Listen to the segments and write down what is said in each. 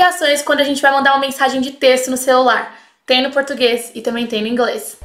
abreviações quando a gente vai mandar uma mensagem de texto no celular. Tem no português e também tem no inglês.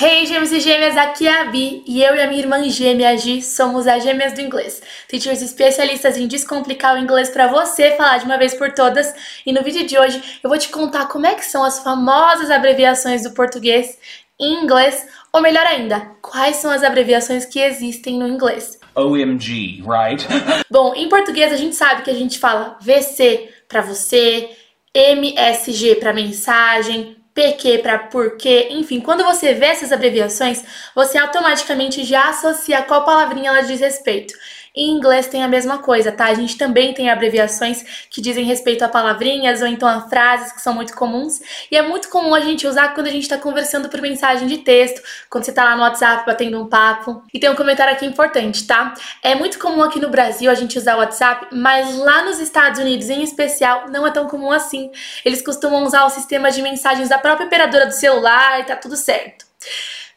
Hey, gêmeos e gêmeas, aqui é a Bi e eu e a minha irmã gêmea Gi somos as gêmeas do inglês. Teachers especialistas em descomplicar o inglês para você falar de uma vez por todas. E no vídeo de hoje eu vou te contar como é que são as famosas abreviações do português em inglês, ou melhor ainda, quais são as abreviações que existem no inglês. OMG, right? Bom, em português a gente sabe que a gente fala VC para você, MSG para mensagem, PQ para porquê, enfim, quando você vê essas abreviações, você automaticamente já associa qual palavrinha ela diz respeito. Em inglês tem a mesma coisa, tá? A gente também tem abreviações que dizem respeito a palavrinhas ou então a frases que são muito comuns. E é muito comum a gente usar quando a gente está conversando por mensagem de texto, quando você está lá no WhatsApp batendo um papo. E tem um comentário aqui importante, tá? É muito comum aqui no Brasil a gente usar o WhatsApp, mas lá nos Estados Unidos em especial não é tão comum assim. Eles costumam usar o sistema de mensagens da própria operadora do celular e tá tudo certo.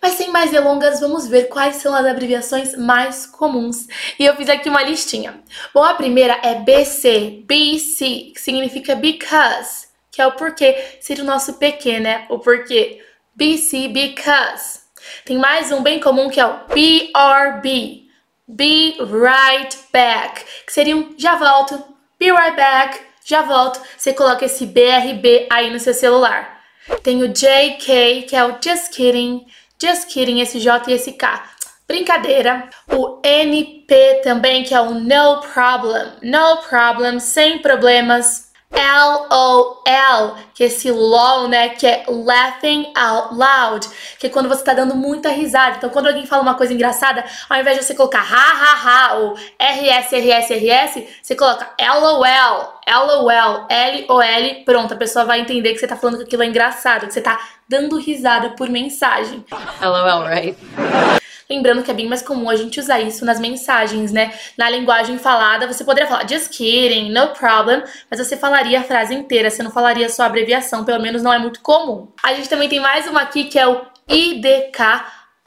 Mas sem mais delongas, vamos ver quais são as abreviações mais comuns. E eu fiz aqui uma listinha. Bom, a primeira é BC, BC, que significa because, que é o porquê, seria o nosso PQ, né? O porquê. BC, because. Tem mais um bem comum que é o BRB, Be Right Back, que seria um já volto, Be Right Back, já volto. Você coloca esse BRB aí no seu celular. Tem o JK, que é o Just Kidding, Just kidding, esse J e esse K. Brincadeira. O NP também, que é o no problem. No problem, sem problemas. LOL, que é esse LOL, né, que é laughing out loud, que é quando você tá dando muita risada. Então, quando alguém fala uma coisa engraçada, ao invés de você colocar ha ha ha ou RS RS RS, você coloca LOL, LOL, L O L, pronto, a pessoa vai entender que você tá falando que aquilo é engraçado, que você tá dando risada por mensagem. LOL, right? Lembrando que é bem mais comum a gente usar isso nas mensagens, né? Na linguagem falada, você poderia falar just kidding, no problem, mas você falaria a frase inteira, você não falaria só a abreviação, pelo menos não é muito comum. A gente também tem mais uma aqui que é o IDK,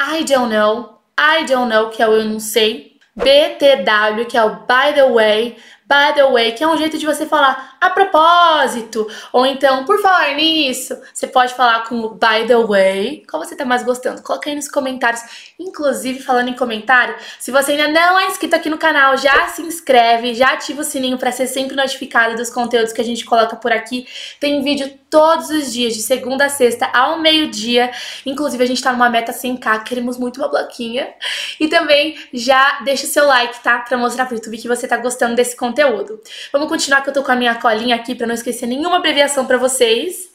I don't know, I don't know, que é o eu não sei. BTW, que é o by the way, by the way, que é um jeito de você falar a propósito, ou então, por falar nisso, você pode falar com by the way, qual você tá mais gostando? Coloca aí nos comentários. Inclusive, falando em comentário, se você ainda não é inscrito aqui no canal, já se inscreve, já ativa o sininho para ser sempre notificado dos conteúdos que a gente coloca por aqui. Tem vídeo todos os dias, de segunda a sexta, ao meio-dia. Inclusive, a gente tá numa meta 100k, queremos muito uma bloquinha. E também já deixa o seu like, tá? Pra mostrar pro YouTube que você tá gostando desse conteúdo. Vamos continuar que eu tô com a minha colinha aqui pra não esquecer nenhuma abreviação pra vocês.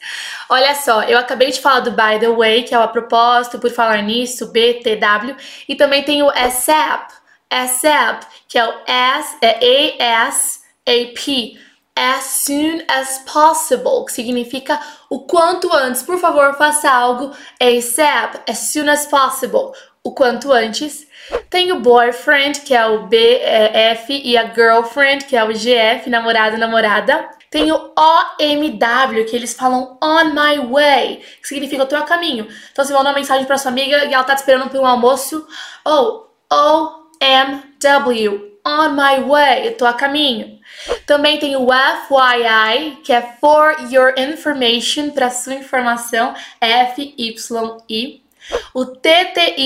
Olha só, eu acabei de falar do by the way, que é o a propósito, por falar nisso, BTW. E também tem o ASAP, ASAP, que é o S, é A-S-A-P as soon as possible, que significa o quanto antes. Por favor, faça algo ASAP, as soon as possible, o quanto antes. Tem o boyfriend, que é o BF, e a girlfriend, que é o GF, namorado, namorada. Tem o OMW, que eles falam on my way, que significa eu tô a caminho. Então você manda uma mensagem para sua amiga e ela tá te esperando pelo almoço. Ou OMW, on my way, eu tô a caminho. Também tem o FYI, que é for your information, para sua informação, FYI. O TTYL,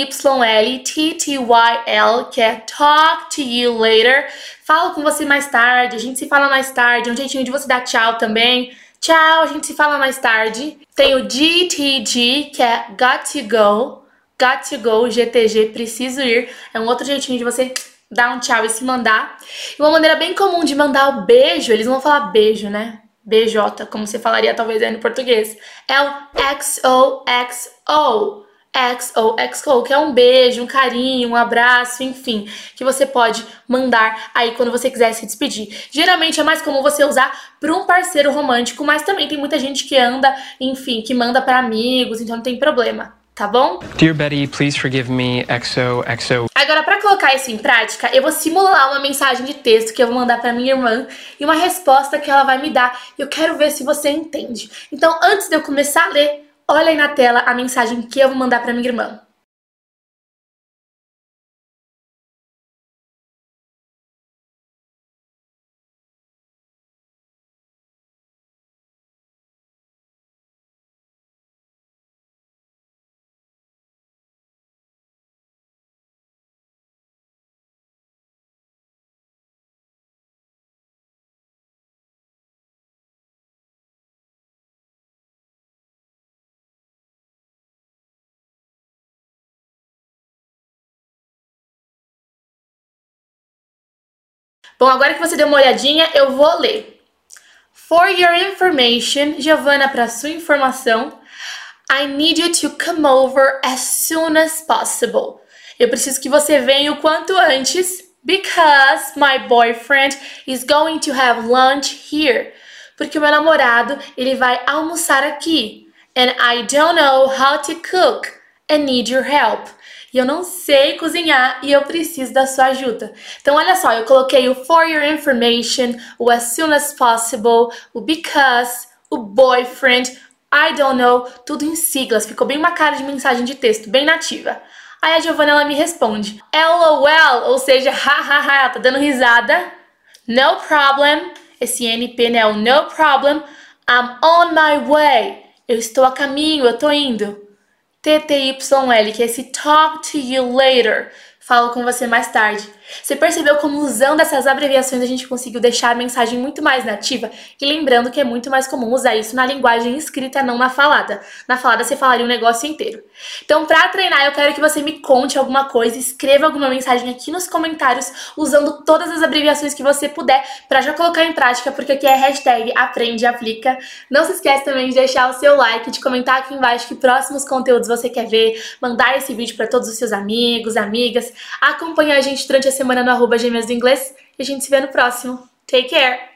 que é talk to you later, falo com você mais tarde, a gente se fala mais tarde, um jeitinho de você dar tchau também. Tchau, a gente se fala mais tarde. Tem o GTG, que é got to go, got to go, GTG, preciso ir. É um outro jeitinho de você dar um tchau e se mandar. E uma maneira bem comum de mandar o beijo, eles vão falar beijo, né? BJ, como você falaria talvez aí no português. É o XOXO. XOXO, que é um beijo, um carinho, um abraço, enfim, que você pode mandar aí quando você quiser se despedir. Geralmente é mais comum você usar para um parceiro romântico, mas também tem muita gente que anda, enfim, que manda para amigos, então não tem problema tá bom? Dear Betty, please forgive me, XOXO. Agora, para colocar isso em prática, eu vou simular uma mensagem de texto que eu vou mandar para minha irmã e uma resposta que ela vai me dar. Eu quero ver se você entende. Então, antes de eu começar a ler, olha aí na tela a mensagem que eu vou mandar para minha irmã. Bom, agora que você deu uma olhadinha, eu vou ler. For your information, Giovanna, para sua informação, I need you to come over as soon as possible. Eu preciso que você venha o quanto antes, because my boyfriend is going to have lunch here. Porque o meu namorado, ele vai almoçar aqui. And I don't know how to cook and need your help. E eu não sei cozinhar e eu preciso da sua ajuda. Então, olha só, eu coloquei o for your information, o as soon as possible, o because, o boyfriend, I don't know, tudo em siglas. Ficou bem uma cara de mensagem de texto, bem nativa. Aí a Giovanna ela me responde: LOL, ou seja, hahaha, tá dando risada. No problem. Esse NP, né? O no problem. I'm on my way. Eu estou a caminho, eu tô indo. TTYL, que é esse talk to you later. Falo com você mais tarde. Você percebeu como usando essas abreviações a gente conseguiu deixar a mensagem muito mais nativa? E lembrando que é muito mais comum usar isso na linguagem escrita, não na falada. Na falada você falaria o negócio inteiro. Então, para treinar, eu quero que você me conte alguma coisa, escreva alguma mensagem aqui nos comentários, usando todas as abreviações que você puder, para já colocar em prática, porque aqui é hashtag aprende aplica. Não se esquece também de deixar o seu like, de comentar aqui embaixo que próximos conteúdos você quer ver, mandar esse vídeo para todos os seus amigos, amigas, acompanhar a gente durante a semana no arroba Gêmeas do Inglês e a gente se vê no próximo. Take care!